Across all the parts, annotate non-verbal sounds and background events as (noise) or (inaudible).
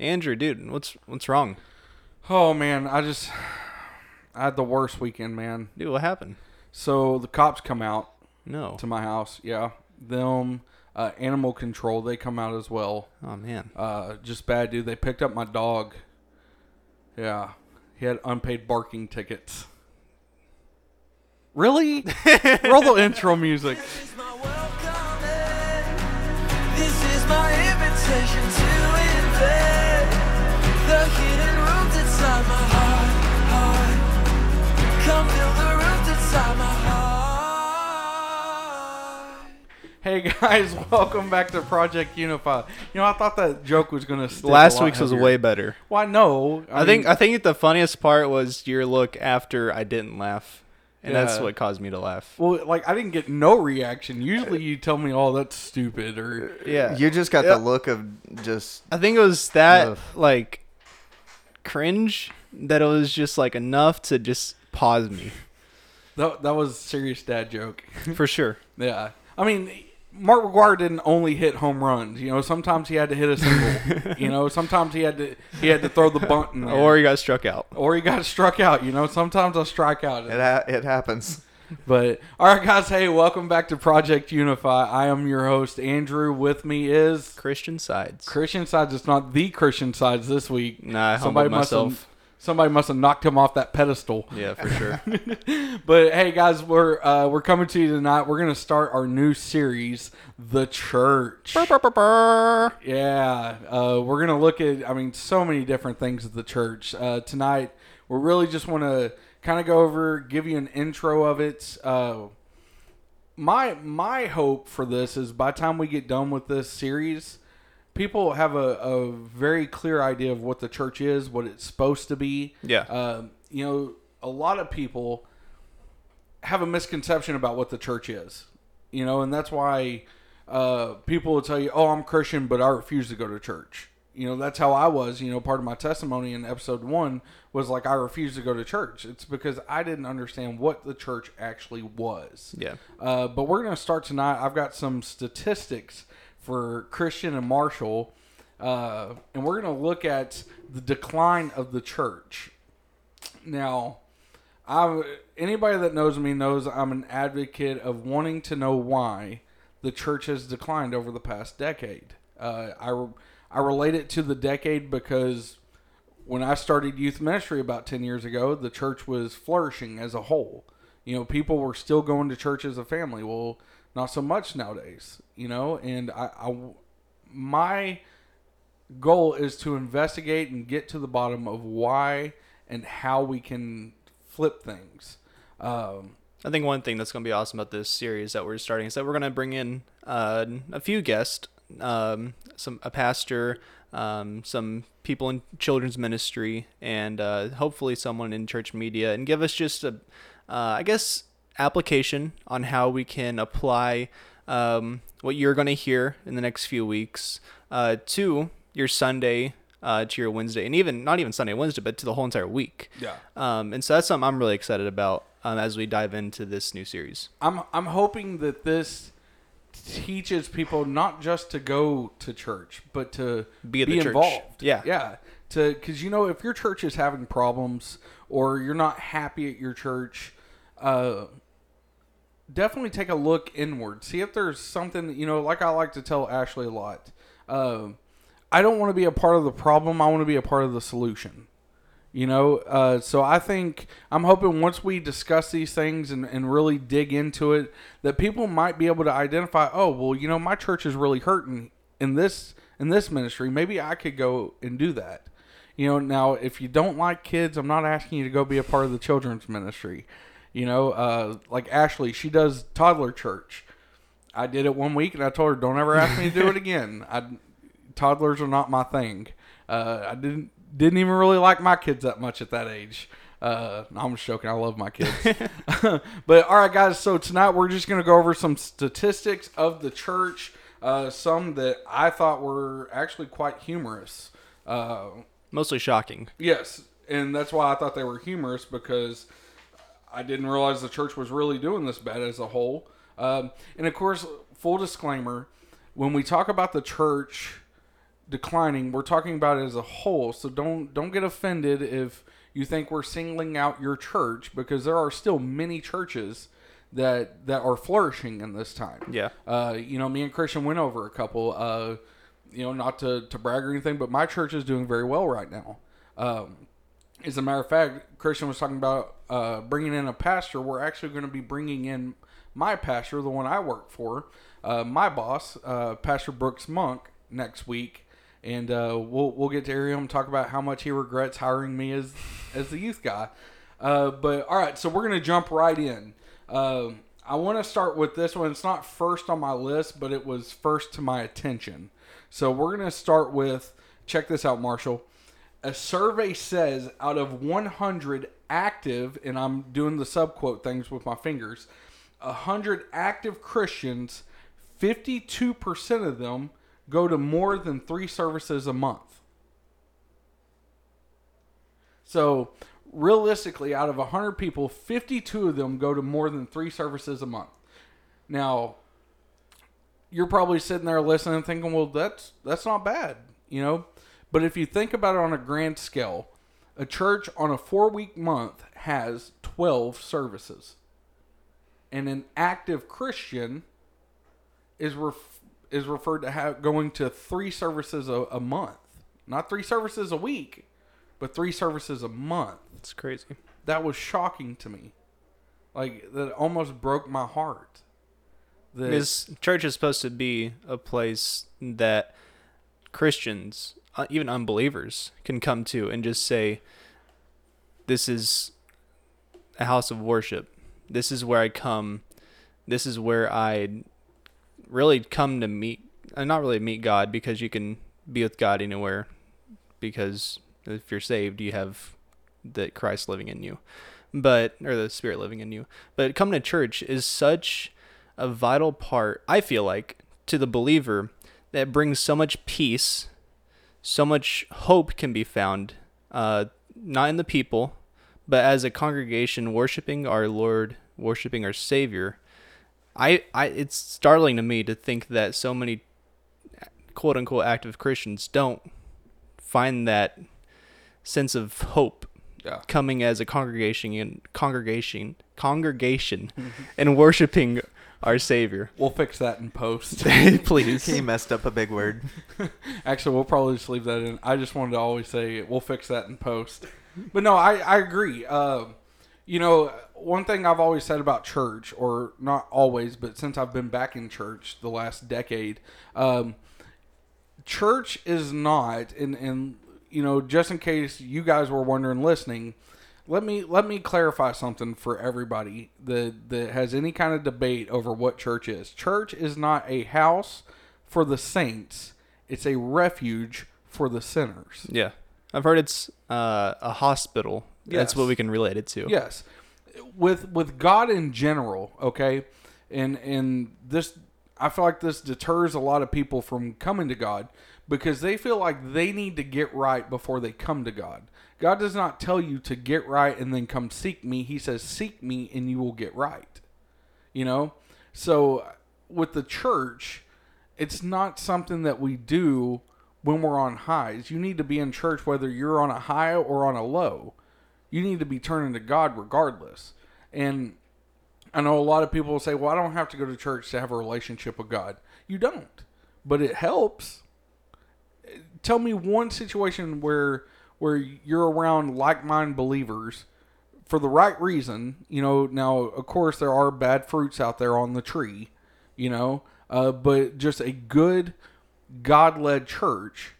Andrew, dude, what's what's wrong? Oh man, I just I had the worst weekend, man. Dude, what happened? So the cops come out No. to my house. Yeah, them, uh, animal control, they come out as well. Oh man. Uh, just bad, dude. They picked up my dog. Yeah, he had unpaid barking tickets. Really? (laughs) Roll the intro music. The hidden rooms inside my heart. heart. Come fill the rooms inside my heart. Hey guys, (laughs) welcome back to Project Unify. You know, I thought that joke was gonna. Stick a Last lot week's was heavier. way better. Why no? I, think I think the funniest part was your look after I didn't laugh, and that's Yeah. what caused me to laugh. Well, like I didn't get no reaction. Usually, you tell me, "Oh, that's stupid," or Yeah. You just got Yeah. the look of just I think it was that Ugh. like cringe that it was just like enough to just pause me that, that was a serious dad joke. (laughs) for sure. yeah, I mean, Mark McGwire didn't only hit home runs. You know, sometimes he had to hit a single. (laughs) you know, sometimes he had to he had to throw the bunt in there. Or he got struck out. or he got struck out. You know, sometimes I strike out. it. Ha- it happens. But all right, guys. Hey, welcome back to Project Unify. I am your host Andrew. With me is Christian sides. Christian Sides. It's not the Christian Sides this week. Nah, I humbled must have myself. somebody must have knocked him off that pedestal. Yeah, for sure. (laughs) But hey, guys, we're uh, we're coming to you tonight. We're gonna start our new series, The Church. Yeah, uh, we're gonna look at. I mean, so many different things of the church uh, tonight. We really just want to kind of go over, give you an intro of it. Uh, my my hope for this is by the time we get done with this series, people have a, a very clear idea of what the church is, what it's supposed to be. Yeah. Uh, you know, a lot of people have a misconception about what the church is. You know, and that's why uh, people will tell you, "Oh, I'm Christian, but I refuse to go to church." You know, that's how I was. You know, part of my testimony in episode one was like I refused to go to church. It's because I didn't understand what the church actually was. Yeah. Uh, but we're going to start tonight. I've got some statistics for Christian and Marshall, uh, and we're going to look at the decline of the church. Now, I anybody that knows me knows I'm an advocate of wanting to know why the church has declined over the past decade. Uh, I I relate it to the decade because when I started youth ministry about 10 years ago, the church was flourishing as a whole. You know, people were still going to church as a family. Well, not so much nowadays, you know, and I, I my goal is to investigate and get to the bottom of why and how we can flip things. Um, I think one thing that's going to be awesome about this series that we're starting is that we're going to bring in uh, a few guests, um, some a pastor, um, some people in children's ministry, and uh, hopefully someone in church media, and give us just a, uh, I guess, application on how we can apply um, what you're going to hear in the next few weeks uh, to your Sunday. Uh, to your Wednesday, and even not even Sunday, Wednesday, but to the whole entire week. Yeah. Um, and so that's something I'm really excited about um, as we dive into this new series. I'm I'm hoping that this teaches people not just to go to church, but to Be church. involved. Yeah. yeah. To because you know if your church is having problems or you're not happy at your church, uh, definitely take a look inward. See if there's something you know. Like I like to tell Ashley a lot. Uh, I don't want to be a part of the problem. I want to be a part of the solution. You know, uh, so I think I'm hoping once we discuss these things and, and really dig into it, that people might be able to identify. Oh, well, you know, my church is really hurting in this in this ministry. Maybe I could go and do that. You know, now if you don't like kids, I'm not asking you to go be a part of the children's ministry. You know, uh, like Ashley, she does toddler church. I did it one week, and I told her, "Don't ever ask me to do it (laughs) again." I, toddlers are not my thing. Uh, I didn't didn't even really like my kids that much at that age. Uh, I'm just joking. I love my kids. (laughs) (laughs) but all right, guys. So tonight we're just gonna go over some statistics of the church. Uh, some that I thought were actually quite humorous. Uh, Mostly shocking. Yes, and that's why I thought they were humorous because I didn't realize the church was really doing this bad as a whole. Um, and of course, full disclaimer: when we talk about the church, declining. We're talking about it as a whole. So don't don't get offended if you think we're singling out your church because there are still many churches that that are flourishing in this time. Yeah. Uh, you know, me and Christian went over a couple. Uh, you know, not to to brag or anything, but my church is doing very well right now. Um, as a matter of fact, Christian was talking about uh, bringing in a pastor. We're actually going to be bringing in my pastor, the one I work for, uh, my boss, uh, Pastor Brooks Monk, next week, and uh, we'll we'll get to him talk about how much he regrets hiring me as as the youth guy. Uh, but all right, so we're to jump right in. Um I want to start with this one. It's not first on my list, but it was first to my attention. So we're to start with check this out, Marshall. A survey says out of 100 active, and I'm doing the subquote things with my fingers, 100 active Christians, 52% of them go to more than three services a month. So, realistically, out of 100 people, 52 of them go to more than three services a month. Now, you're probably sitting there listening thinking, well, that's that's not bad, you know? But if you think about it on a grand scale, a church on a 4-week month has 12 services. And an active Christian is ref- is referred to have going to 3 services a, a month. Not 3 services a week, but 3 services a month It's crazy. that was shocking to me. Like that almost broke my heart. That This church is supposed to be a place that Christians, uh, even unbelievers, can come to and just say, "This is a house of worship. This is where I come. This is where I really come to meet. Uh, not really meet God because you can be with God anywhere. Because if you're saved, you have that Christ living in you, but or the Spirit living in you. But coming to church is such a vital part, I feel like, to the believer that brings so much peace, so much hope can be found, uh, not in the people, but as a congregation worshiping our Lord, worshiping our Savior. I, I, it's startling to me to think that so many quote unquote active Christians don't find that sense of hope yeah. coming as a congregation and congregation congregation (laughs) and worshiping our savior We'll fix that in post. (laughs) please He messed up a big word. (laughs) Actually, we'll probably just leave that in. I just wanted to always say we'll fix that in post. But no, I I agree. Uh, you know, one thing I've always said about church, or not always, but since I've been back in church the last decade, um, church is not, and and you know, just in case you guys were wondering, listening, let me let me clarify something for everybody that that has any kind of debate over what church is. Church is not a house for the saints; it's a refuge for the sinners. yeah. I've heard it's uh, a hospital. That's what we can relate it to. Yes, with with God in general, okay, and and this, I feel like this deters a lot of people from coming to God because they feel like they need to get right before they come to God. God does not tell you to get right and then come seek me. He says, "Seek me, and you will get right." You know, so with the church, it's not something that we do when we're on highs. You need to be in church whether you're on a high or on a low you need to be turning to God regardless. And I know a lot of people will say, well, I don't have to go to church to have a relationship with God. You don't, but it helps. Tell me one situation where where you're around like-minded believers for the right reason. You know, now of course there are bad fruits out there on the tree, you know, uh, but just a good God-led church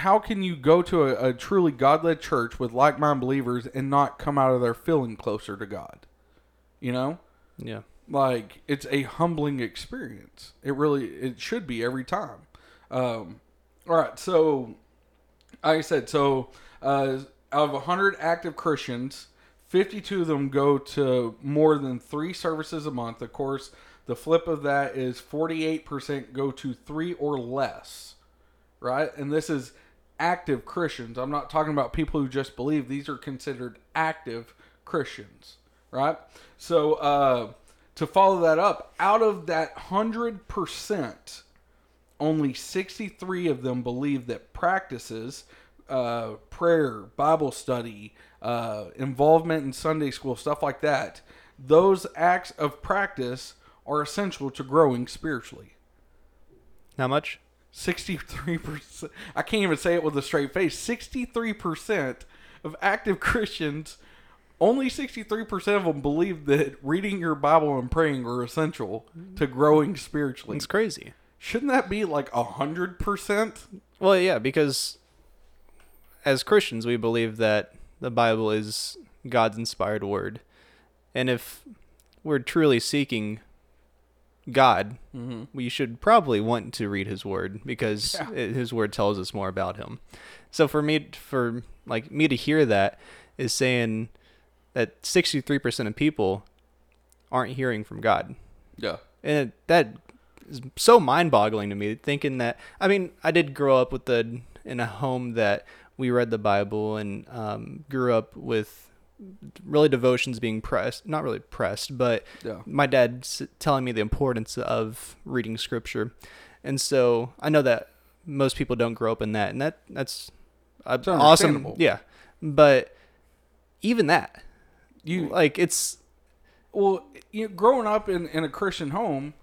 how can you go to a, a truly God-led church with like-minded believers and not come out of there feeling closer to God? You know, yeah like it's a humbling experience. It really it should be every time. Um, all right, so like I said, so uh, out of hundred active Christians, fifty-two of them go to more than three services a month. Of course, the flip of that is forty-eight percent go to three or less right? And this is active Christians. I'm not talking about people who just believe. These are considered active Christians, right? So uh, to follow that up, out of that hundred percent, only 63 of them believe that practices, uh, prayer, Bible study, uh, involvement in Sunday school, stuff like that, those acts of practice are essential to growing spiritually. How much? 63%. I can't even say it with a straight face. 63% of active (laughs) Christians, only 63% of them believe that reading your Bible and praying are essential to growing spiritually. It's crazy. Shouldn't that be like 100%? Well, yeah, because as Christians, we believe that the Bible is God's inspired word. And if we're truly seeking God, we should probably want to read his word because Yeah. it, his word tells us more about him. So for me for like me to hear that is saying that 63% of people aren't hearing from God. Yeah. and that is so mind-boggling to me thinking that i mean i did grow up with the in a home that we read the bible and um, grew up with really devotions being pressed not really pressed but Yeah. my dad s- telling me the importance of reading scripture and so i know that most people don't grow up in that and that that's It's awesome yeah but even that You like it's well, you know, growing up in, in a Christian home,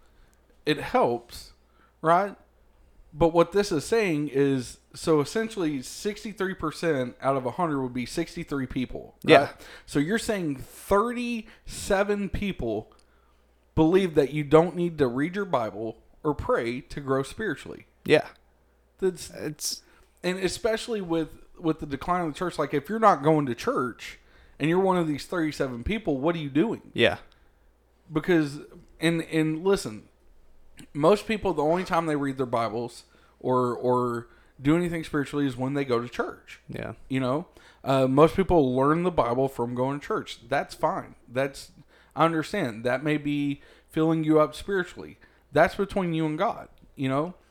it helps, right? But what this is saying is so essentially 63% out of 100 would be 63 people. right? Yeah. So you're saying 37 people believe that you don't need to read your Bible or pray to grow spiritually. yeah That's it's and especially with with the decline of the church like if you're not going to church and you're one of these 37 people, what are you doing? yeah because and and listen most people the only time they read their bibles or or do anything spiritually is when they go to church. Yeah. You know? Uh, most people learn the bible from going to church. That's fine. That's i understand. That may be filling you up spiritually. That's between you and god you know? (laughs)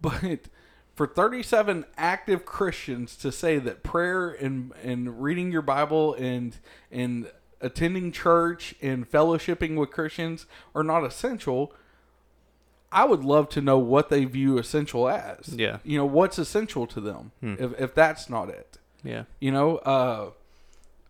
But for 37 active christians to say that prayer and and reading your bible and and attending church and fellowshipping with christians are not essential i would love to know what they view essential as Yeah. you know what's essential to them if, if that's not it yeah you know, uh,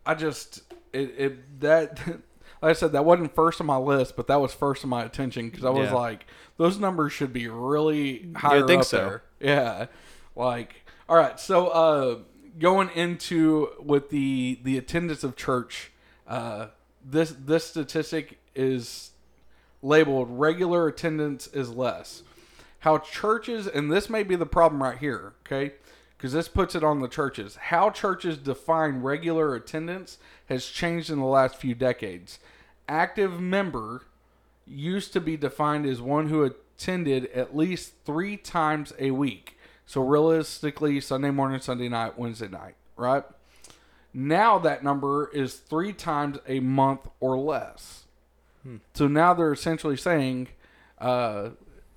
I just it, it that (laughs) like I said that wasn't first on my list, but that was first on my attention because I was Yeah. like, those numbers should be really higher think up so. there. Yeah, like all right. So uh, going into with the the attendance of church, uh, this this statistic is labeled regular attendance is less. How churches, and this may be the problem right here, okay? Because this puts it on the churches. How churches define regular attendance has changed in the last few decades. Active member used to be defined as one who attended at least three times a week. So realistically, Sunday morning, Sunday night, Wednesday night, right? Now that number is three times a month or less. So now they're essentially saying, uh,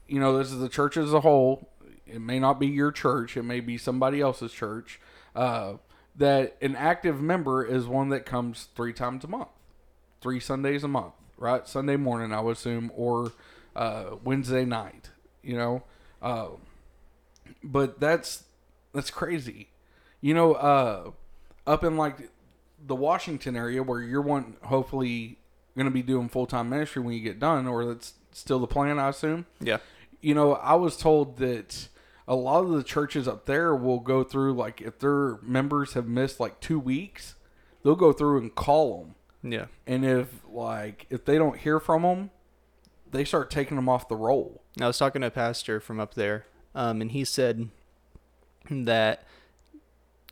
you know, this is the church as a whole. It may not be your church. It may be somebody else's church. Uh, that an active member is one that comes three times a month, three Sundays a month, right? Sunday morning, I would assume, or uh, Wednesday night. You know, uh, but that's that's crazy. You know, uh, up in like the Washington area where you're one hopefully going to be doing full time ministry when you get done, or that's still the plan, I assume. yeah. You know, I was told that a lot of the churches up there will go through like if their members have missed like two weeks, they'll go through and call them, yeah. And if like if they don't hear from them, they start taking them off the roll. I was talking to a pastor from up there, um, and he said that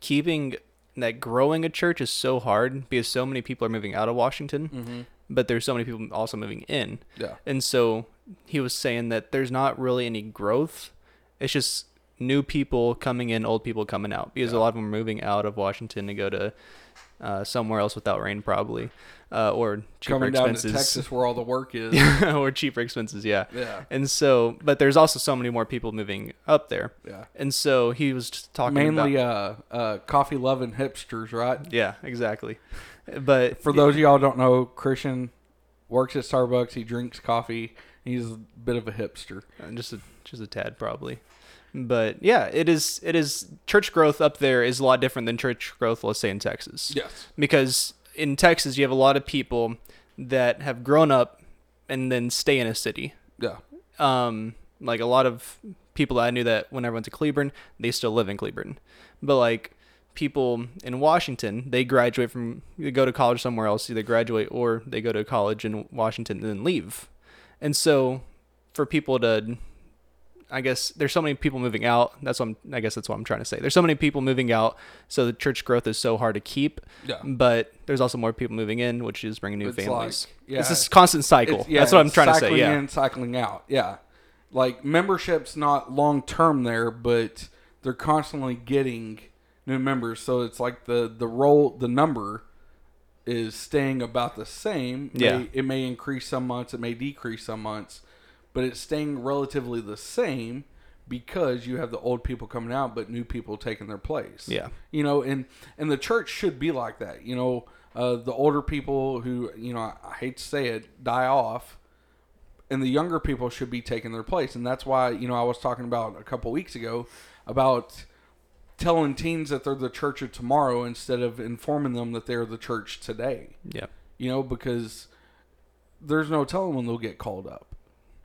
keeping that growing a church is so hard because so many people are moving out of Washington, but there's so many people also moving in. Yeah. And so he was saying that there's not really any growth. It's just new people coming in, old people coming out because a lot of them are moving out of Washington to go to uh, somewhere else without rain, probably, uh, or cheaper Coming down expenses. to Texas where all the work is. (laughs) or cheaper expenses, yeah. Yeah. And so, but there's also so many more people moving up there. Yeah. And so he was just talking Mainly about, uh, uh, coffee loving hipsters, right? yeah, exactly. But For those of y'all don't know, Christian works at Starbucks. He drinks coffee He's a bit of a hipster. Uh, just a just a tad probably but yeah it is it is church growth up there is a lot different than church growth let's say in texas Yes. because in texas you have a lot of people that have grown up and then stay in a city Yeah. um like a lot of people that i knew that when i went to cleburne they still live in cleburne but like people in washington they graduate from they go to college somewhere else either graduate or they go to college in washington and then leave and so for people to I guess there's so many people moving out. That's what I'm, I guess that's what I'm trying to say. There's so many people moving out, so the church growth is so hard to keep. Yeah. But there's also more people moving in, which is bringing new It's families. like- yeah. It's this constant cycle. Yeah, that's what I'm trying to say. cycling Yeah. in, cycling out. Yeah, like membership's not long term there, but they're constantly getting new members. So it's like the the roll, the number is staying about the same. Yeah. May- it may increase some months, it may decrease some months, but it's staying relatively the same because you have the old people coming out, but new people taking their place Yeah. you know and and the church should be like that you know uh, the older people who you know I, I hate to say it die off and the younger people should be taking their place and that's why you know i was talking about a couple weeks ago about telling teens that they're the church of tomorrow instead of informing them that they're the church today Yeah. you know because there's no telling when they'll get called up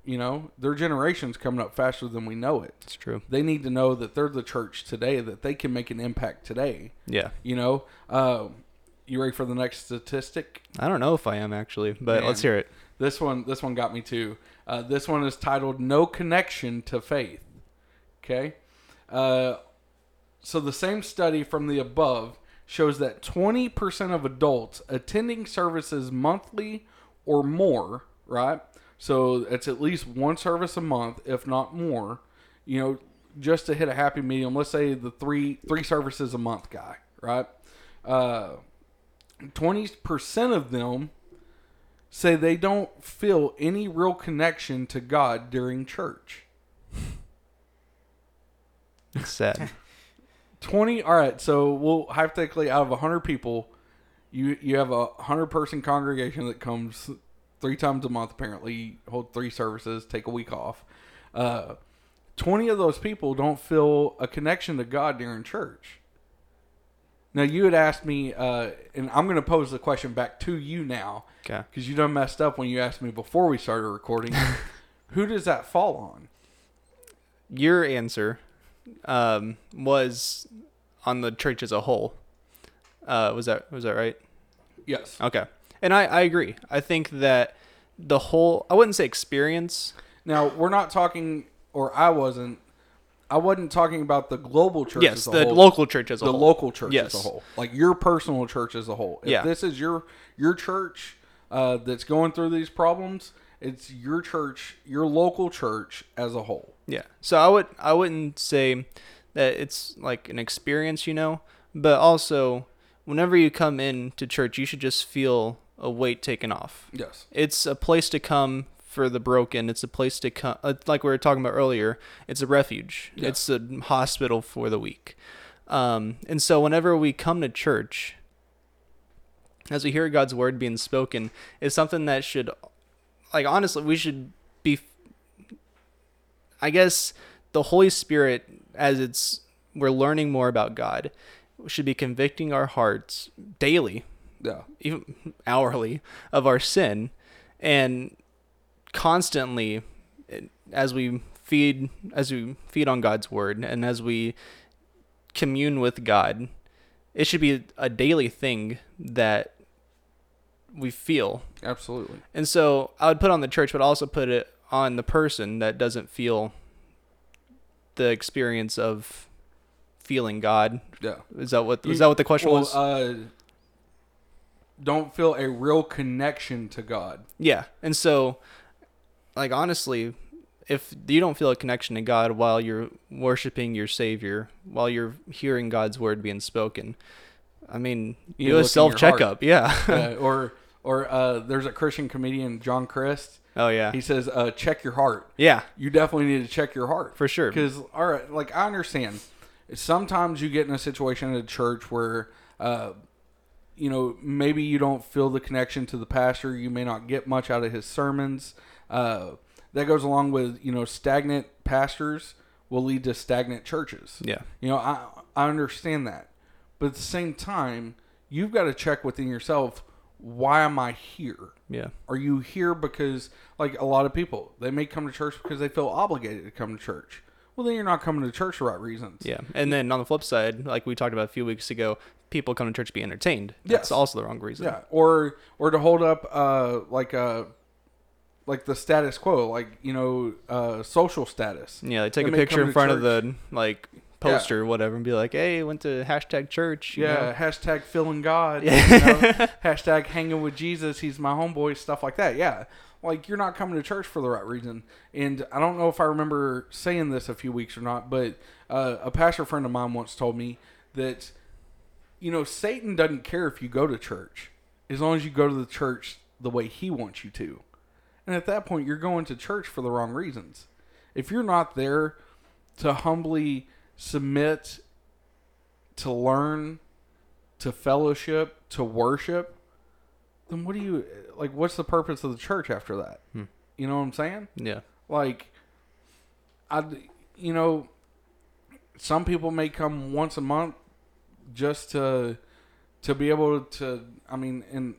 you know their generation's coming up faster than we know it It's true. they need to know that they're the church today that they can make an impact today Yeah. you know, uh, you ready for the next statistic? I don't know if I am actually, but Man. let's hear it. This one, this one got me too. Uh, this one is titled "No Connection to Faith." Okay, uh, so the same study from the above shows that 20% of adults attending services monthly or more, right? So it's at least one service a month, if not more. You know, just to hit a happy medium. Let's say the three three services a month guy, right? Uh, Twenty percent of them say they don't feel any real connection to God during church. It's sad. (laughs) 20 all right so we'll hypothetically out of 100 people you you have a 100 person congregation that comes three times a month apparently hold three services take a week off. Uh, 20 of those people don't feel a connection to god during church. Now you had asked me uh, and i'm going to pose the question back to you now Okay. because you done messed up when you asked me before we started recording. (laughs) Who does that fall on? Your answer um, was on the church as a whole. Uh, was that was that right? yes Okay. And I, I agree. I think that the whole I wouldn't say experience. Now we're not talking, or I wasn't. I wasn't talking about the global church yes, as a the whole. local church as a the whole. local church Yes. as a whole, like your personal church as a whole. If Yeah. this is your your church uh, that's going through these problems, it's your church, your local church as a whole. Yeah. So I would I wouldn't say that it's like an experience, you know, but also whenever you come in to church, you should just feel a weight taken off. Yes. It's a place to come for the broken. It's a place to come, uh, like we were talking about earlier. It's a refuge. Yeah. It's a hospital for the weak. Um, and so whenever we come to church, as we hear God's word being spoken, is something that should, like honestly, we should be. I guess the Holy Spirit, as it's we're learning more about God, should be convicting our hearts daily Yeah. even hourly of our sin and constantly eh, as we feed as we feed on God's word and as we commune with God it should be a daily thing that we feel Absolutely. and so I would put on the church but also put it on the person that doesn't feel the experience of feeling God Yeah. is that what You- is that what the question well, was Uh, don't feel a real connection to God. Yeah. And so, like, honestly, if you don't feel a connection to God while you're worshiping your Savior, while you're hearing God's word being spoken, I mean, You do a self checkup. Yeah. uh, or (laughs) or uh, there's a Christian comedian, John Crist. oh, yeah. He says, uh, "Check your heart." Yeah, You definitely need to check your heart for sure. Because all right, like I understand, sometimes you get in a situation at a church where, uh, you know, maybe you don't feel the connection to the pastor. You may not get much out of his sermons. Uh, that goes along with you know stagnant pastors will lead to stagnant churches. Yeah. You know, I I understand that. But at the same time, you've got to check within yourself, why am I here? Yeah. Are you here because like a lot of people, they may come to church because they feel obligated to come to church. Well, then you're not coming to church for right reasons. Yeah. And then on the flip side, like we talked about a few weeks ago, people come to church to be entertained. That's Yes. also the wrong reason. Yeah, or or to hold up uh like uh like the status quo, like you know, uh social status. Yeah, they take They a picture in front of the like poster or whatever and be like, "Hey, went to hashtag church." you Yeah, know? hashtag feeling God. Yeah. you know, (laughs) hashtag hanging with Jesus. He's my homeboy. Stuff like that. Yeah, like you're not coming to church for the right reason. And I don't know if I remember saying this a few weeks or not, but uh, a pastor friend of mine once told me that you know Satan doesn't care if you go to church as long as you go to the church the way he wants you to. And at that point, you're going to church for the wrong reasons. If you're not there to humbly submit, to learn, to fellowship, to worship, then what do you like? What's the purpose of the church after that? You know what I'm saying? Yeah. Like, I, you know, some people may come once a month just to to be able to. I mean, and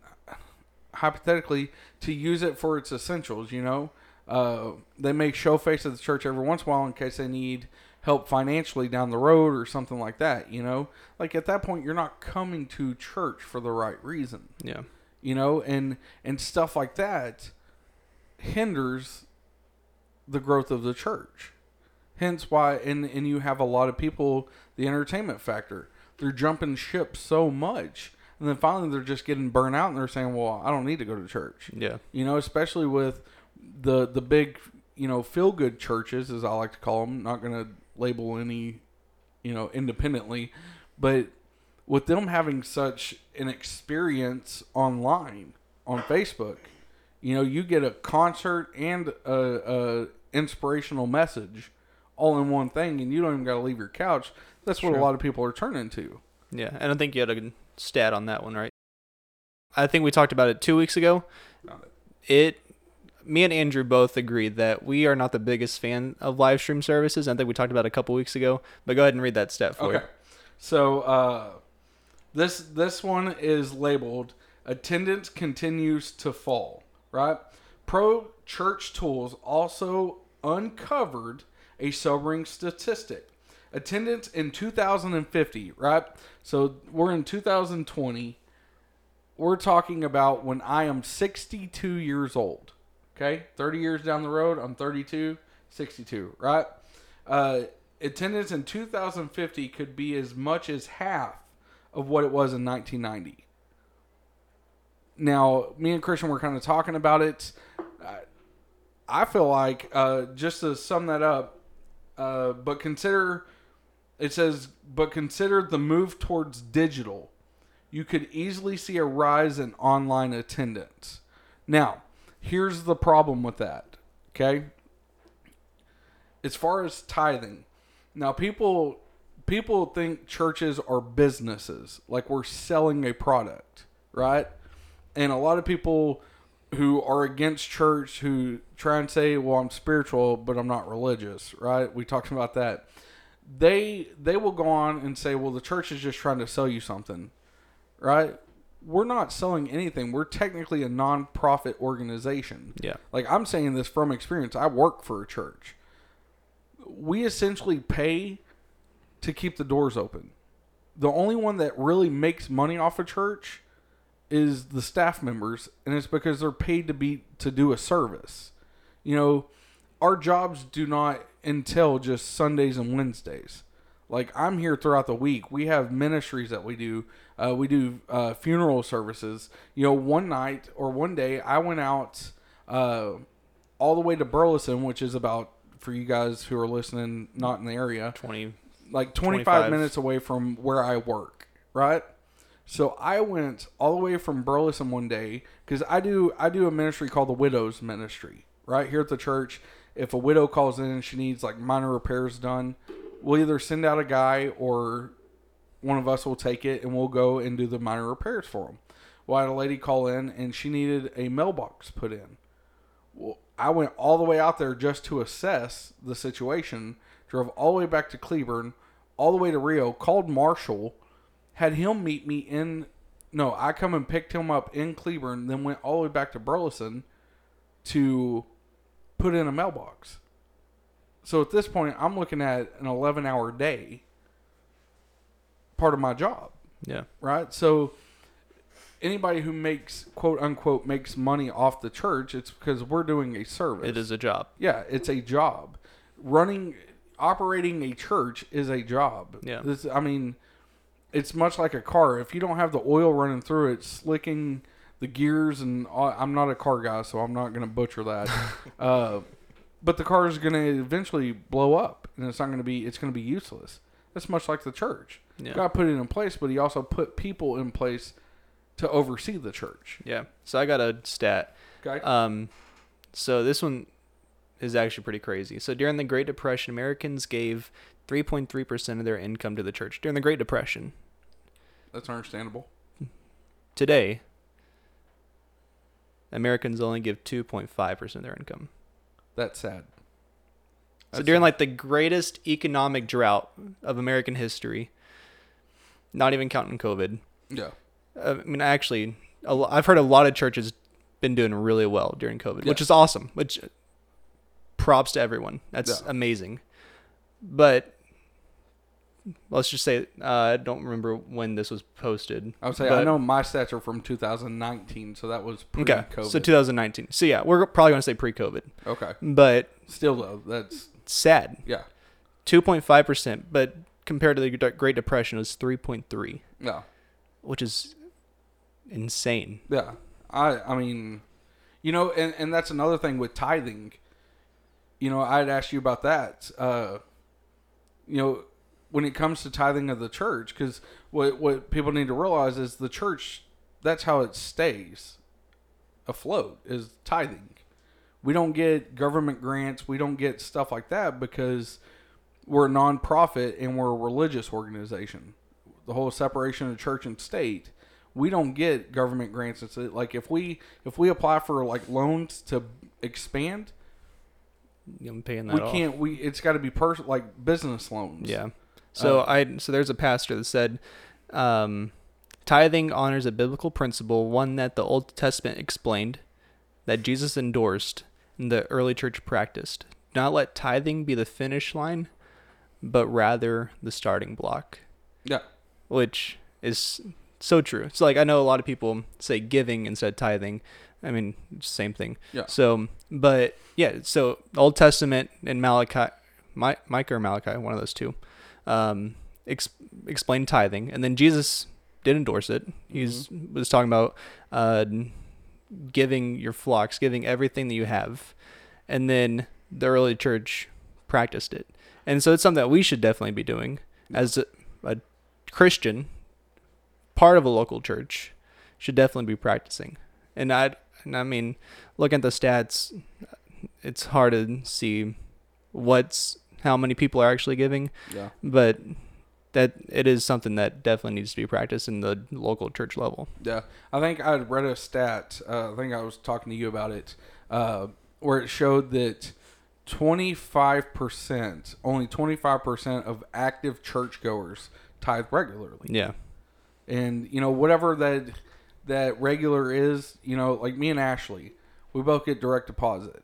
hypothetically, to use it for its essentials. You know, uh, they may show face at the church every once in a while in case they need help financially down the road or something like that. You know, like at that point, you're not coming to church for the right reason Yeah. you know and and stuff like that hinders the growth of the church hence why and and you have a lot of people the entertainment factor they're jumping ship so much and then finally they're just getting burnt out and they're saying well i don't need to go to church Yeah. you know especially with the the big you know feel good churches as i like to call them not going to label any you know independently but with them having such an experience online on facebook you know you get a concert and a, a inspirational message all in one thing and you don't even got to leave your couch that's what a lot of people are turning to Yeah. And I think you had a stat on that one, right? I think we talked about it two weeks ago. It, me and Andrew both agreed that we are not the biggest fan of live stream services. I think we talked about it a couple weeks ago. But go ahead and read that step for Okay. So uh, this this one is labeled attendance continues to fall. Right. Pro Church Tools also uncovered a sobering statistic. Attendance in 2050. Right. So we're in 2020. We're talking about when I am 62 years old. Okay, 30 years down the road, I'm 32, 62, right? Uh, attendance in 2050 could be as much as half of what it was in 1990. Now, me and Christian were kind of talking about it. I, feel like, uh, just to sum that up, uh, but consider it says, but consider the move towards digital. You could easily see a rise in online attendance. Now, here's the problem with that. Okay, as far as tithing, now people people think churches are businesses, like we're selling a product, right? And a lot of people who are against church who try and say, "Well, I'm spiritual, but I'm not religious," right? We talked about that. They they will go on and say, "Well, the church is just trying to sell you something." Right? We're not selling anything. We're technically a non-profit organization. Yeah. Like I'm saying this from experience. I work for a church. We essentially pay to keep the doors open. The only one that really makes money off a church is the staff members, and it's because they're paid to be to do a service. You know, our jobs do not entail just Sundays and Wednesdays. Like I'm here throughout the week. We have ministries that we do. Uh, we do uh, funeral services. You know, one night or one day I went out uh, all the way to Burleson, which is about for you guys who are listening, not in the area, 20. like 25, 25. minutes away from where I work, right? So I went all the way from Burleson one day because I do I do a ministry called the Widows Ministry right here at the church. If a widow calls in and she needs like minor repairs done, we'll either send out a guy or one of us will take it and we'll go and do the minor repairs for them. Well, I had a lady call in and she needed a mailbox put in. Well, I went all the way out there just to assess the situation. Drove all the way back to Cleburne, all the way to Rio. Called Marshall, had him meet me in. No, I come and picked him up in Cleburne, then went all the way back to Burleson to put in a mailbox. So at this point, I'm looking at an 11 hour day, part of my job, Yeah. right? So anybody who makes quote unquote makes money off the church, it's because we're doing a service. It is a job. Yeah, it's a job. Running, operating a church is a job. Yeah. This, I mean, it's much like a car. If you don't have the oil running through it, slicking the gears, and all, I'm not a car guy, so I'm not going to butcher that. (laughs) uh, but the car is going to eventually blow up, and it's not going to be. It's going to be useless. That's much like the church. Yeah. God put it in place, but He also put people in place to oversee the church. Yeah. So I got a stat. Okay. Um, so this one is actually pretty crazy. So during the Great Depression, Americans gave 3.3% of their income to the church during the Great Depression. That's understandable. Today, Americans only give 2.5% of their income. That's sad. So during sad. like the greatest economic drought of American history, not even counting COVID. yeah. uh, I mean, actually, I've heard a lot of churches been doing really well during COVID, which is awesome. Which props to everyone. That's Yeah. amazing. But let's just say uh, I don't remember when this was posted. I would say I know my stats are from 2019, so that was Okay, pre-COVID. so 2019. So yeah, we're probably going to say pre-COVID, okay, but still though, that's sad. yeah, 2.5 percent, but compared to the Great Depression, was 3.3, yeah, which is insane. yeah. I I mean, you know, and and that's another thing with tithing. You know, I'd ask you about that. Uh, you know, when it comes to tithing of the church, because what what people need to realize is the church. That's how it stays afloat is tithing. We don't get government grants. We don't get stuff like that because we're a nonprofit and we're a religious organization. The whole separation of church and state. We don't get government grants. It's like if we if we apply for like loans to expand, I'm paying that we off. can't. We it's got to be pers- like business loans. Yeah. So Uh, I so there's a pastor that said, um, tithing honors a biblical principle, one that the Old Testament explained, that Jesus endorsed, and the early church practiced. Do not let tithing be the finish line, but rather the starting block, yeah, which is so true. It's like I know a lot of people say giving instead of tithing. I mean, same thing. Yeah. So, but yeah, so Old Testament and Malachi, Mi- Micah or Malachi, one of those two, um, ex- explain tithing, and then Jesus did endorse it. He's was talking about uh, giving your flocks, giving everything that you have, and then the early church practiced it, and so it's something that we should definitely be doing as a, a Christian, part of a local church, should definitely be practicing. And I, and I mean, looking at the stats, it's hard to see what's how many people are actually giving, yeah. but that it is something that definitely needs to be practiced in the local church level. Yeah, I think I read a stat. Uh, I think I was talking to you about it, uh, where it showed that twenty five percent, only twenty five percent of active churchgoers tithe regularly. Yeah. And you know whatever that that regular is, you know, like me and Ashley, we both get direct deposit.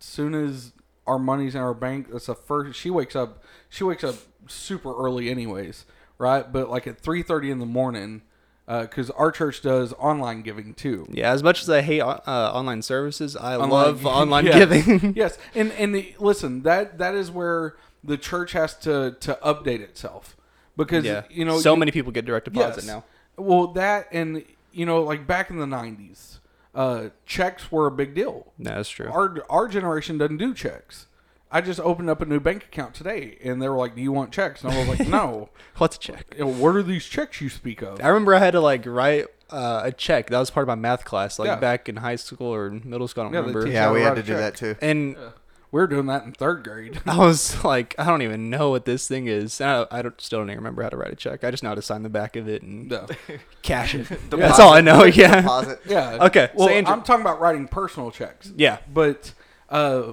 As soon as our money's in our bank, that's the first. She wakes up. She wakes up super early, anyways, right? But like at three thirty in the morning, because our church does online giving too. Yeah, as much as I hate uh, online services, I Online- love online (laughs) Yeah. giving. (laughs) yes, and and the, listen, that that is where the church has to to update itself because yeah, you know so you- many people get direct deposit Yes. now. Well, that and you know, like back in the '90s, uh, checks were a big deal. That's true. Our our generation doesn't do checks. I just opened up a new bank account today, and they were like, "Do you want checks?" And I was like, "No." (laughs) What's a check? What are these checks you speak of? I remember I had to like write uh, a check. That was part of my math class, like Yeah. back in high school or middle school. I don't Yeah, they remember. teach- Yeah, we write had a to do check. that too. And We were doing that in third grade. (laughs) I was like, I don't even know what this thing is. And I, I don't, still don't even remember how to write a check. I just know how to sign the back of it and yeah. (laughs) cash it. That's all I know. Yeah. Deposit. yeah. Okay, so Well, Andrew- I'm talking about writing personal checks. Yeah. But Uh,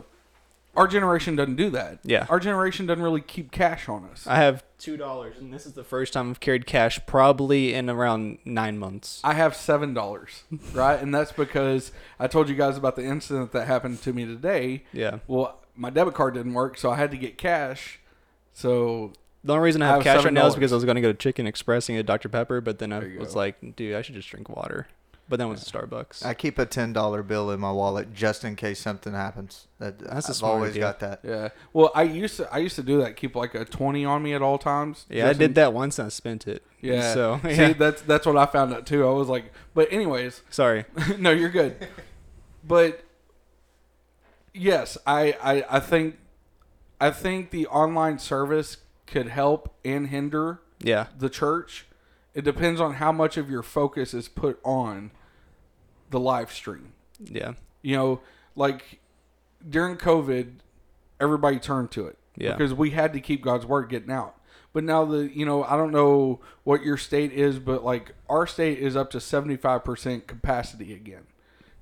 our generation doesn't do that. Yeah. Our generation doesn't really keep cash on us. I have two dollars, and this is the first time I've carried cash probably in around nine months. I have seven dollars, right? And that's because I told you guys about the incident that happened to me today. Yeah. Well, my debit card didn't work, so I had to get cash. So The only reason I I have, have cash right now is because I was going to go to Chicken Express and get Dr Pepper, but then I was go. like, dude, I should just drink water. But then it was Starbucks. I keep a ten dollar bill in my wallet just in case something happens. That That's a I've smart always idea. got that. yeah. Well, I used to I used to do that. Keep like a twenty on me at all times. yeah, I did in- that once and I spent it. Yeah. So See, that's that's what I found out too. I was like, but anyways, (laughs) Sorry. no, you're good. (laughs) But yes, I, I I think I think the online service could help and hinder Yeah. the church. It depends on how much of your focus is put on the live stream. Yeah. You know, like during COVID, everybody turned to it Yeah. because we had to keep God's word getting out. But now the you know I don't know what your state is, but like our state is up to seventy five percent capacity again.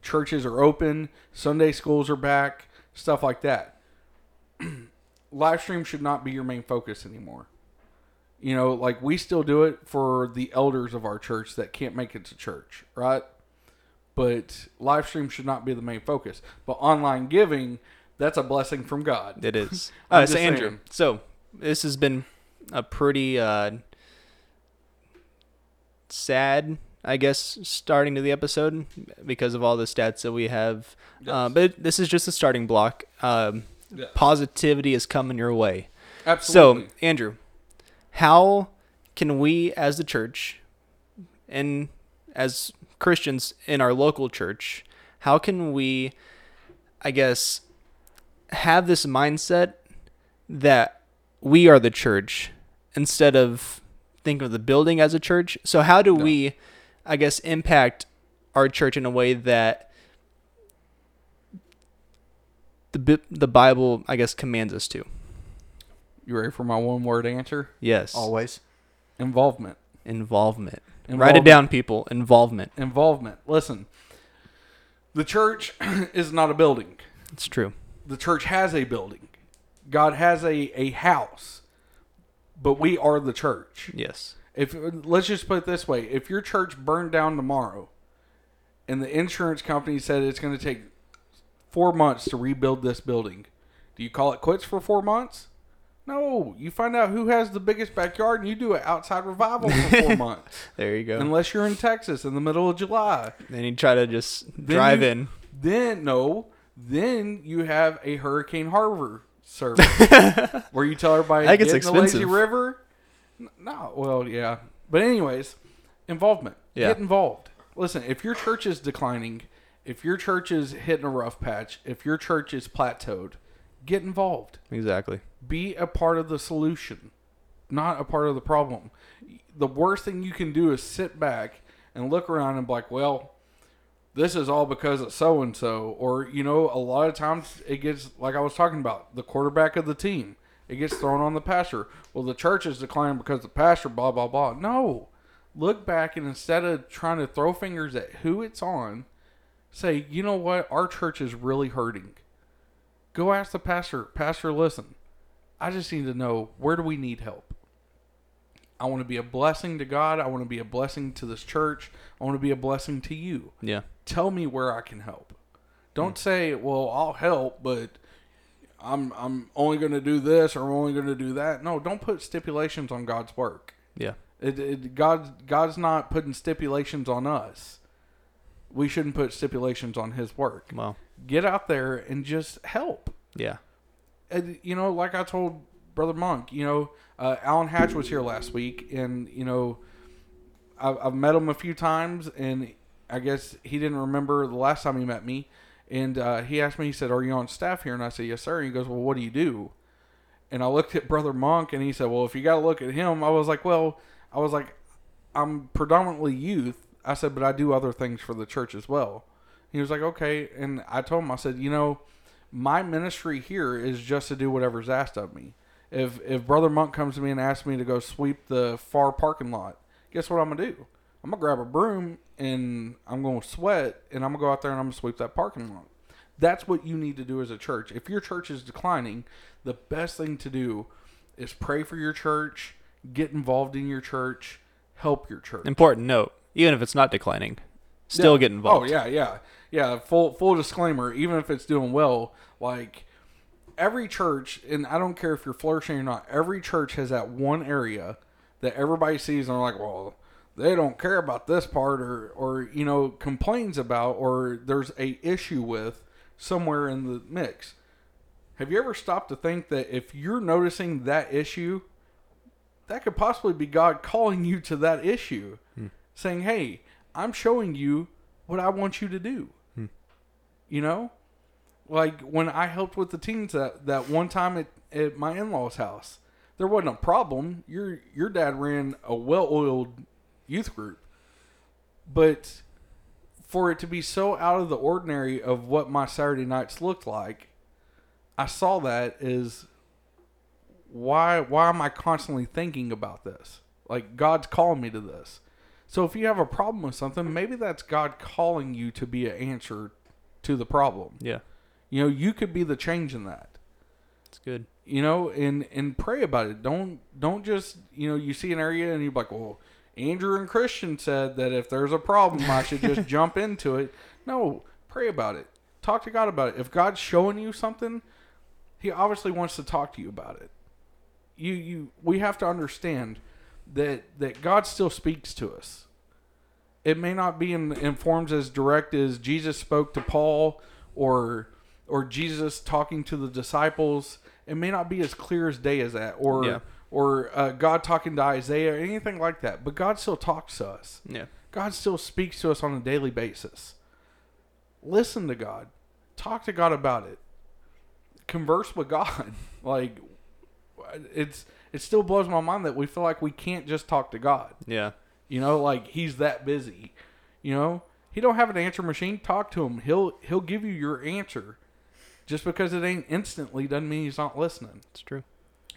Churches are open, Sunday schools are back, stuff like that. (clears throat) Live stream should not be your main focus anymore. You know, like we still do it for the elders of our church that can't make it to church, right? But live stream should not be the main focus. But online giving, that's a blessing from God. It is. (laughs) Uh, so Andrew, saying. so this has been a pretty uh, sad, I guess, starting to the episode because of all the stats that we have. Uh, but this is just a starting block. Um, Yes. Positivity is coming your way. Absolutely. So, Andrew, how can we, as the church, and as Christians in our local church, how can we, I guess, have this mindset that we are the church instead of think of the building as a church? So, how do we, I guess, impact our church in a way that the the Bible, I guess, commands us to? You ready for my one word answer? Yes. Always. Involvement. Involvement. Write it down, people. Involvement. Involvement. Listen, the church (clears throat) is not a building. It's true. The church has a building. God has a, a house. But we are the church. Yes. If let's just put it this way, if your church burned down tomorrow and the insurance company said it's going to take 4 months to rebuild this building, do you call it quits for 4 months? No, you find out who has the biggest backyard and you do an outside revival for 4 (laughs) months. There you go. Unless you're in Texas in the middle of July. then you try to just Then drive you- in. Then no, then you have a Hurricane Harbor service (laughs) where you tell everybody That gets get in the lazy river. N- No, well, yeah, but anyways, involvement. Yeah. Get involved. Listen, if your church is declining, if your church is hitting a rough patch, if your church is plateaued, get involved. Exactly. Be a part of the solution, not a part of the problem. The worst thing you can do is sit back and look around and be like, well, this is all because of so and so. Or, you know, a lot of times it gets, like I was talking about, the quarterback of the team. It gets thrown on the pastor. Well, the church is declining because the pastor, blah, blah, blah. No. Look back and instead of trying to throw fingers at who it's on, say, you know what? Our church is really hurting. Go ask the pastor, Pastor, listen, I just need to know where do we need help? I want to be a blessing to God. I want to be a blessing to this church. I want to be a blessing to you. Yeah. Tell me where I can help. Don't mm. say, "Well, I'll help, but I'm I'm only going to do this or I'm only going to do that." No, don't put stipulations on God's work. Yeah. It, it, God God's not putting stipulations on us. We shouldn't put stipulations on His work. Well. Get out there and just help Yeah. You know, like I told Brother Monk, you know, uh, Alan Hatch was here last week, and you know, I've, I've met him a few times, and I guess he didn't remember the last time he met me, and uh, he asked me, he said, "Are you on staff here?" And I said, "Yes, sir." And he goes, "Well, what do you do?" And I looked at Brother Monk, and he said, "Well, if you got to look at him," I was like, "Well, I was like, I'm predominantly youth." I said, "But I do other things for the church as well." He was like, "Okay," and I told him, I said, "You know." My ministry here is just to do whatever's asked of me. If if Brother Monk comes to me and asks me to go sweep the far parking lot, guess what I'm gonna do? I'm gonna grab a broom and I'm gonna sweat and I'm gonna go out there and I'm gonna sweep that parking lot. That's what you need to do as a church. If your church is declining, the best thing to do is pray for your church, get involved in your church, help your church. Important note: even if it's not declining, still Yeah. get involved. Oh yeah, yeah, yeah. Full full disclaimer. Even if it's doing well, like every church, and I don't care if you're flourishing or not. Every church has that one area that everybody sees and they're like, well, they don't care about this part, or or you know complains about, or there's a issue with somewhere in the mix. Have you ever stopped to think that if you're noticing that issue, that could possibly be God calling you to that issue, hmm. saying, "Hey, I'm showing you what I want you to do." You know, like when I helped with the teens that that one time at, at my in-laws' house, there wasn't a problem. Your your dad ran a well-oiled youth group, but for it to be so out of the ordinary of what my Saturday nights looked like, I saw that as why why am I constantly thinking about this? Like God's calling me to this. So if you have a problem with something, maybe that's God calling you to be an answer to the problem. yeah, You know, you could be the change in that. it's good. You know, and and pray about it. Don't don't just you know you see an area and you're like, well, Andrew and Christian said that if there's a problem, I should just (laughs) jump into it. No, pray about it. Talk to God about it. If God's showing you something, He obviously wants to talk to you about it. You you we have to understand that that God still speaks to us. It may not be in, in forms as direct as Jesus spoke to Paul or or Jesus talking to the disciples. It may not be as clear as day as that, or Yeah. or uh, God talking to Isaiah, or anything like that. But God still talks to us. Yeah, God still speaks to us on a daily basis. Listen to God. Talk to God about it. Converse with God. (laughs) Like it's it still blows my mind that we feel like we can't just talk to God. yeah, You know, like he's that busy. You know, he don't have an answer machine. Talk to him. He'll he'll give you your answer. Just because it ain't instantly doesn't mean he's not listening it's true.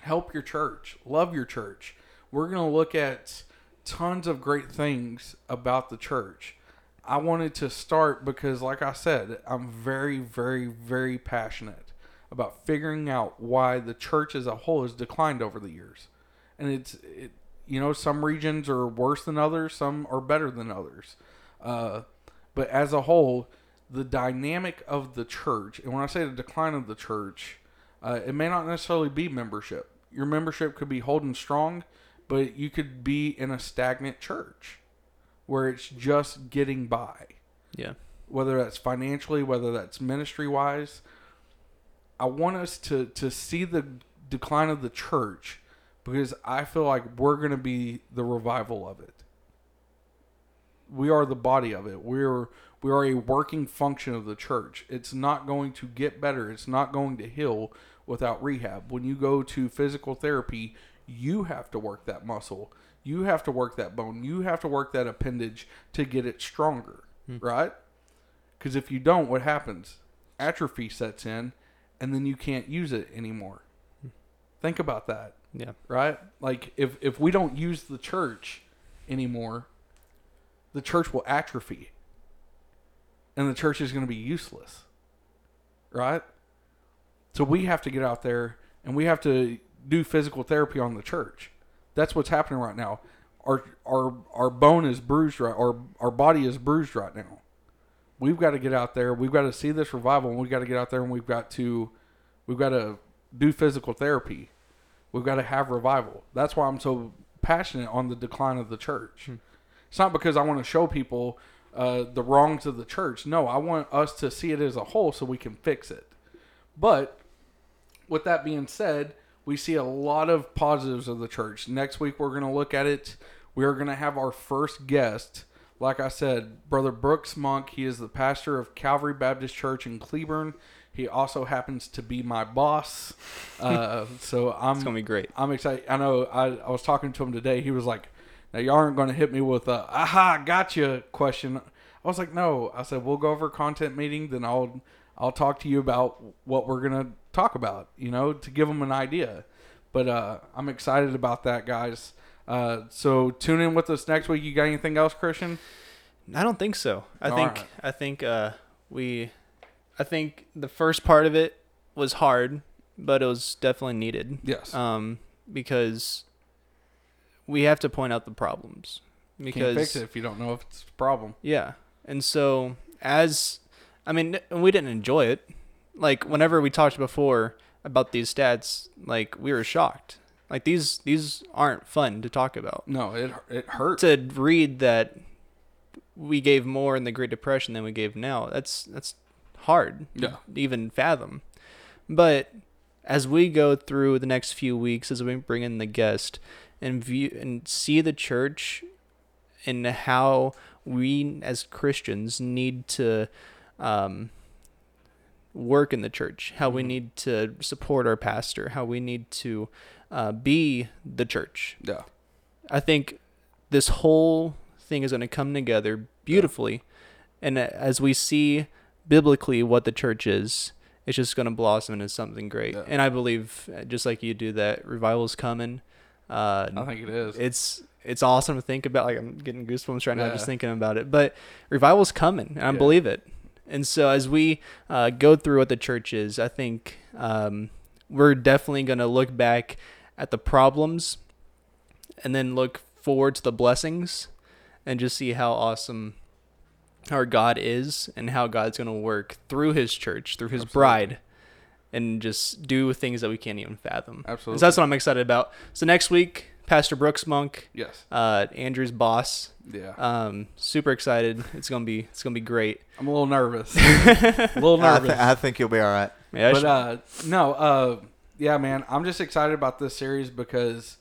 help your church, love your church. We're going to look at tons of great things about the church. I wanted to start because, like I said, I'm very, very, very passionate about figuring out why the church as a whole has declined over the years. And it's, it, you know, some regions are worse than others, some are better than others. Uh, but as a whole, the dynamic of the church, and when I say the decline of the church, uh, it may not necessarily be membership. Your membership could be holding strong, but you could be in a stagnant church where it's just getting by, Yeah, whether that's financially, whether that's ministry wise. I want us to, to see the decline of the church because I feel like we're going to be the revival of it. We are the body of it. We're we are a working function of the church. It's not going to get better. It's not going to heal without rehab. When you go to physical therapy, you have to work that muscle. You have to work that bone. You have to work that appendage to get it stronger, hmm. right? Because if you don't, what happens? Atrophy sets in, and then you can't use it anymore. Hmm. Think about that yeah, right? Like if if we don't use the church anymore, the church will atrophy. And the church is going to be useless. Right? So we have to get out there and we have to do physical therapy on the church. That's what's happening right now. Our our our bone is bruised right our our body is bruised right now. We've got to get out there. We've got to see this revival and we've got to get out there and we've got to we've got to do physical therapy. We've got to have revival. That's why I'm so passionate on the decline of the church. It's not because I want to show people uh, the wrongs of the church. No, I want us to see it as a whole so we can fix it. But with that being said, we see a lot of positives of the church. Next week, we're going to look at it. We are going to have our first guest. Like I said, Brother Brooks Monk. He is the pastor of Calvary Baptist Church in Cleburne. He also happens to be my boss. Uh, (laughs) so I'm it's gonna be great. I'm excited. I know. I, I was talking to him today. He was like, "Now you aren't going to hit me with a aha gotcha question." I was like, "No." I said, "We'll go over content meeting, then I'll I'll talk to you about what we're gonna talk about. You know, to give them an idea." But uh, I'm excited about that, guys. Uh, so tune in with us next week. You got anything else, Christian? I don't think so. I All think right. I think uh, we I think the first part of it was hard, but it was definitely needed. Yes. Um, because we have to point out the problems. Can't Because fix it if you don't know if it's a problem. yeah, and so as I mean, we didn't enjoy it. Like whenever we talked before about these stats, like we were shocked. Like these these aren't fun to talk about. No, it it hurts. To read that we gave more in the Great Depression than we gave now, that's that's hard Yeah. to even fathom. But as we go through the next few weeks, as we bring in the guest and view and see the church and how we as Christians need to um, work in the church, how we Mhm. need to support our pastor, how we need to uh, be the church. yeah. I think this whole thing is going to come together beautifully. And uh, as we see biblically what the church is, it's just going to blossom into something great. Yeah. And I believe, uh, just like you do, that revival is coming. Uh, I think it is. it's it's awesome to think about. Like I'm getting goosebumps right now just thinking about it. But revival's coming, and I Yeah. believe it. And so as we uh, go through what the church is, I think um, we're definitely going to look back at the problems, and then look forward to the blessings, and just see how awesome our God is, and how God's going to work through His church, through His Absolutely. bride. And just do things that we can't even fathom. Absolutely. So that's what I'm excited about. So next week, Pastor Brooks Monk, yes. uh, Andrew's boss. Yeah. Um, super excited. It's gonna be it's gonna be great. I'm a little nervous. (laughs) a little I, nervous. th- I think you'll be all right. Yeah, but uh, no, uh, yeah, man, I'm just excited about this series because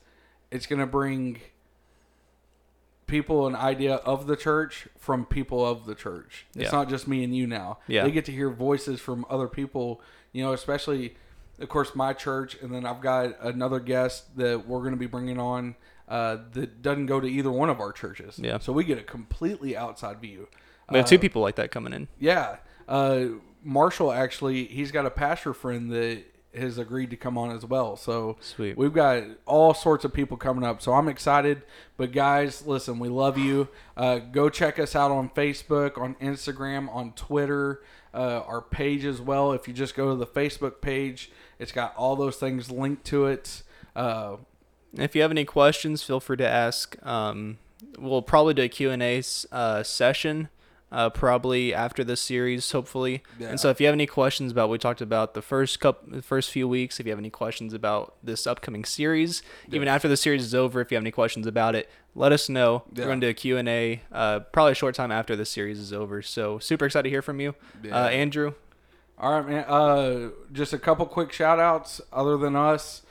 it's gonna bring people an idea of the church from people of the church. It's Yeah. not just me and you now. Yeah. they get to hear voices from other people. You know, especially, of course, my church, and then I've got another guest that we're gonna be bringing on. Uh, that doesn't go to either one of our churches. Yeah. So we get a completely outside view. we have Uh, two people like that coming in. yeah. Uh, Marshall actually, he's got a pastor friend that has agreed to come on as well. So Sweet. we've got all sorts of people coming up. So I'm excited. But guys, listen, we love you. Uh, go check us out on Facebook, on Instagram, on Twitter, uh, our page as well. If you just go to the Facebook page, it's got all those things linked to it. Uh, if you have any questions, feel free to ask. Um, we'll probably do a Q and A uh, session. Uh, probably after this series, hopefully. Yeah. And so, if you have any questions about what we talked about the first couple, the first few weeks, if you have any questions about this upcoming series, even after the series is over, if you have any questions about it, let us know. Yeah. We're going to do a Q and A, uh, probably a short time after the series is over. So, super excited to hear from you, Yeah. uh, Andrew. All right, man. Uh, just a couple quick shout outs other than us.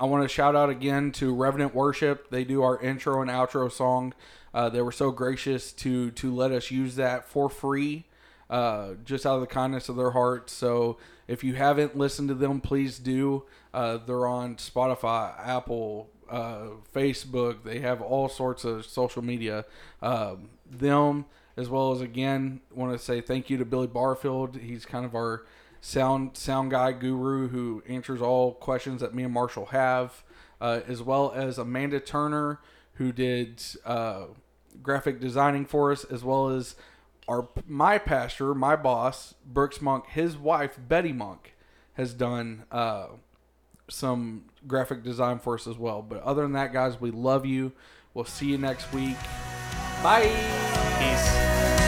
I want to shout out again to Revenant Worship. They do our intro and outro song. Uh, they were so gracious to to let us use that for free, uh, just out of the kindness of their heart. So if you haven't listened to them, please do. Uh, they're on Spotify, Apple, uh, Facebook. They have all sorts of social media. Um, them as well as again want to say thank you to Billy Barfield. He's kind of our sound sound guy guru who answers all questions that me and Marshall have, uh, as well as Amanda Turner who did uh, graphic designing for us, as well as our my pastor, my boss Brooks Monk, his wife Betty Monk has done uh, some graphic design for us as well. But other than that, guys, we love you. We'll see you next week. Bye. Peace.